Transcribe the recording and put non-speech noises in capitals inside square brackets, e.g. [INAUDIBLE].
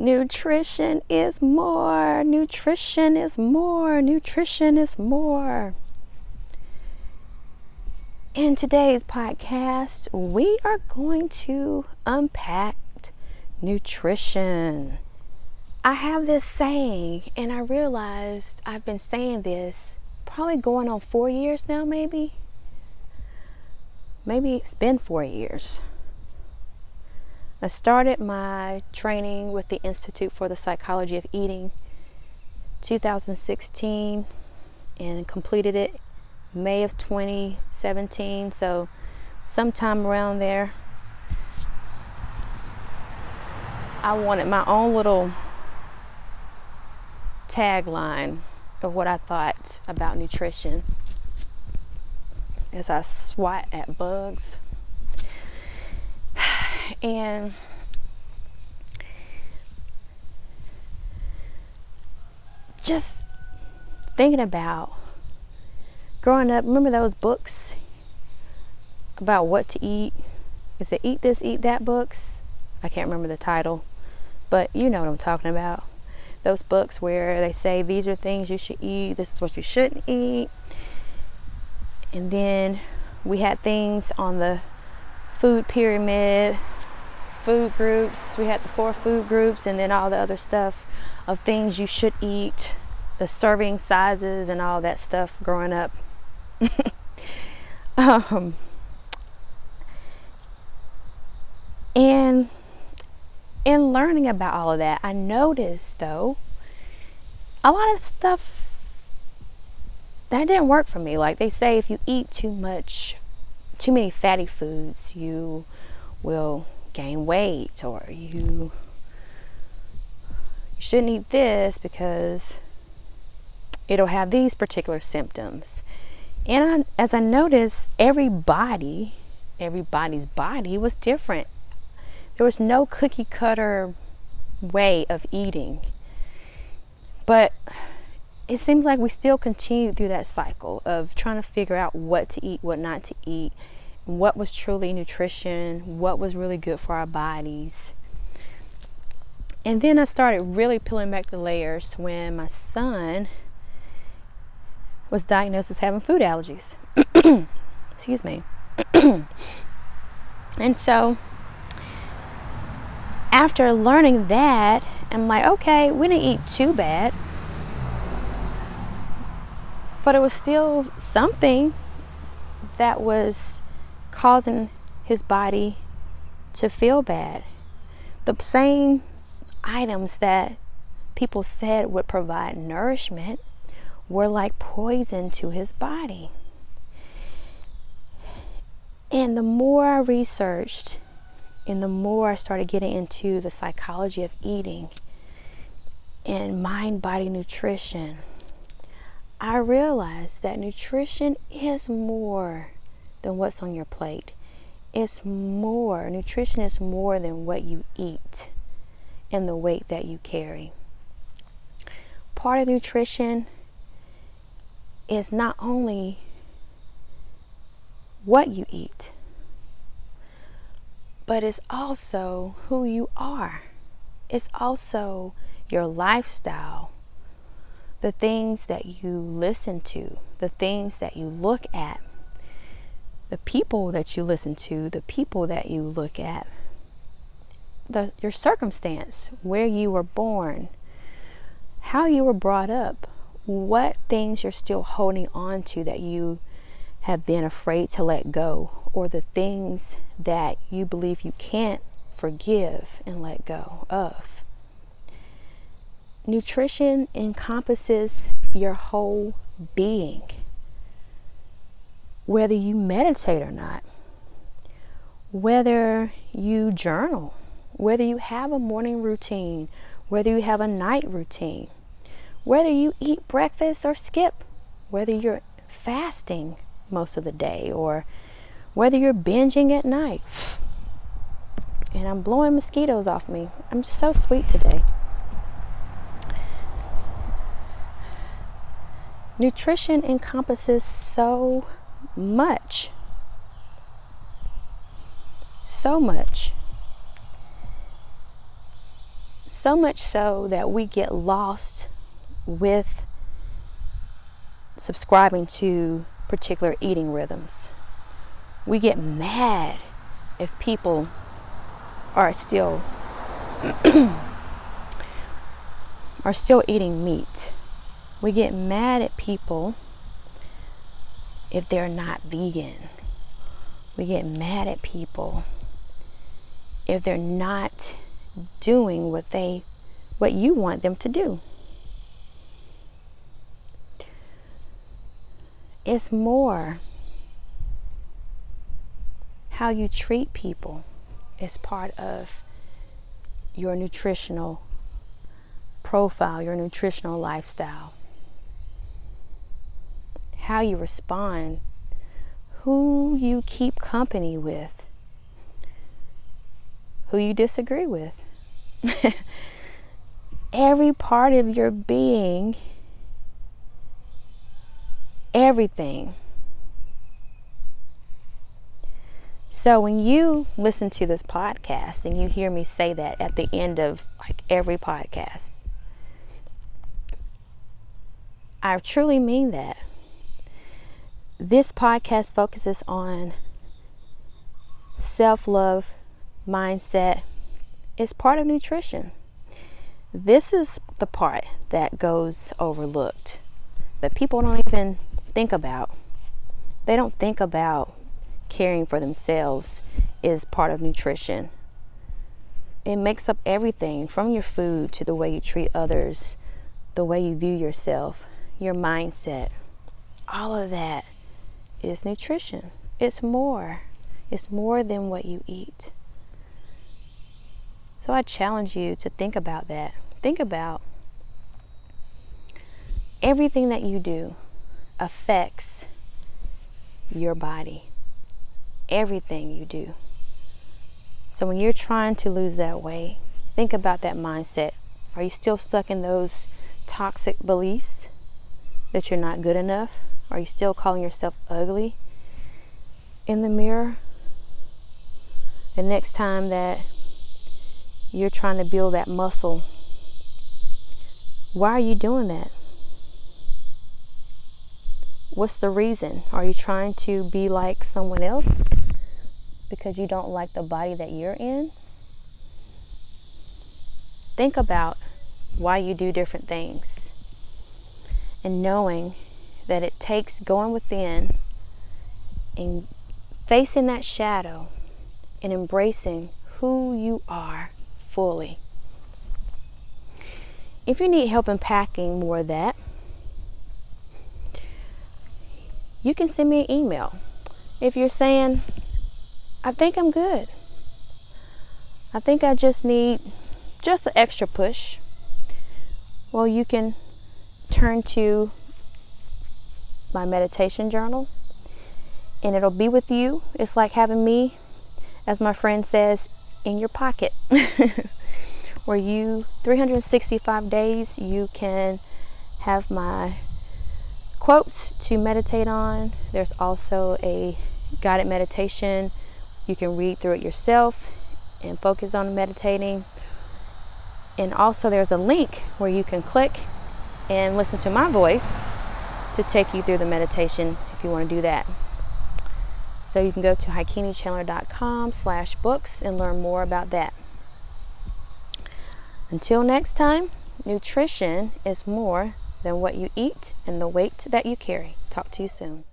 Nutrition is more. Nutrition is more. Nutrition is more. In today's podcast, we are going to unpack nutrition. I have this saying, and I realized I've been saying this probably going on four years now, maybe. Maybe it's been four years. I started my training with the Institute for the Psychology of Eating 2016 and completed it May of 2017. So, sometime around there, I wanted my own little tagline of what I thought about nutrition as I swat at bugs and just thinking about growing up remember those books about what to eat? Is it eat this eat that books? I can't remember the title but you know what i'm talking about. Those books where they say these are things you should eat this is what you shouldn't eat. And then we had things on the food pyramid food groups. We had the four food groups and then all the other stuff of things you should eat, the serving sizes and all that stuff growing up. [LAUGHS] um, and in learning about all of that, I noticed though a lot of stuff that didn't work for me. Like they say, if you eat too much, too many fatty foods, you will gain weight or you you shouldn't eat this because it'll have these particular symptoms. And I, as I noticed, every body, everybody's body was different. There was no cookie cutter way of eating. But it seems like we still continue through that cycle of trying to figure out what to eat, what not to eat, what was truly nutrition, what was really good for our bodies. And then I started really peeling back the layers when my son was diagnosed as having food allergies. [COUGHS] Excuse me. [COUGHS] and so after learning that, I'm like, okay, we didn't eat too bad. But it was still something that was causing his body to feel bad. The same items that people said would provide nourishment were like poison to his body. And the more I researched and the more I started getting into the psychology of eating and mind body nutrition, I realized that nutrition is more than what's on your plate. It's more, nutrition is more than what you eat and the weight that you carry. Part of nutrition is not only what you eat, but it's also who you are. It's also your lifestyle, the things that you listen to, the things that you look at, the people that you listen to, the people that you look at, the, your circumstance, where you were born, how you were brought up, what things you're still holding on to that you have been afraid to let go, or the things that you believe you can't forgive and let go of. Nutrition encompasses your whole being whether you meditate or not, whether you journal, whether you have a morning routine, whether you have a night routine, whether you eat breakfast or skip, whether you're fasting most of the day or whether you're binging at night. And I'm blowing mosquitoes off me. I'm just so sweet today. Nutrition encompasses so much. So much. So much so that we get lost with subscribing to particular eating rhythms. We get mad if people are still [CLEARS THROAT] are still eating meat. We get mad at people if they're not vegan. We get mad at people if they're not doing what they what you want them to do. It's more how you treat people is part of your nutritional profile, your nutritional lifestyle. How you respond, who you keep company with, who you disagree with. [LAUGHS] Every part of your being, everything. So when you listen to this podcast and you hear me say that at the end of like every podcast, I truly mean that. This podcast focuses on self love, mindset. It's part of nutrition. This is the part that goes overlooked that people don't even think about. They don't think about caring for themselves is part of nutrition. It makes up everything from your food to the way you treat others, the way you view yourself your mindset. All of that is nutrition. It's more. It's more than what you eat. So I challenge you to think about that. Think about everything that you do affects your body. Everything you do. So when you're trying to lose that weight, think about that mindset. Are you still stuck in those toxic beliefs? that you're not good enough? Are you still calling yourself ugly in the mirror? The next time that you're trying to build that muscle, why are you doing that? What's the reason? Are you trying to be like someone else because you don't like the body that you're in? Think about why you do different things and knowing that it takes going within and facing that shadow and embracing who you are fully. If you need help in packing more of that, you can send me an email. If you're saying, I think I'm good, I think I just need just an extra push, well, you can turn to my meditation journal and it'll be with you. It's like having me, as my friend says, in your pocket. [LAUGHS] Where you, 365 days, you can have my quotes to meditate on. There's also a guided meditation. You can read through it yourself and focus on meditating. And also, there's a link where you can click and listen to my voice to take you through the meditation if you want to do that. So you can go to HicunniChandler.com slash books and learn more about that. Until next time, nutrition is more than what you eat and the weight that you carry. Talk to you soon.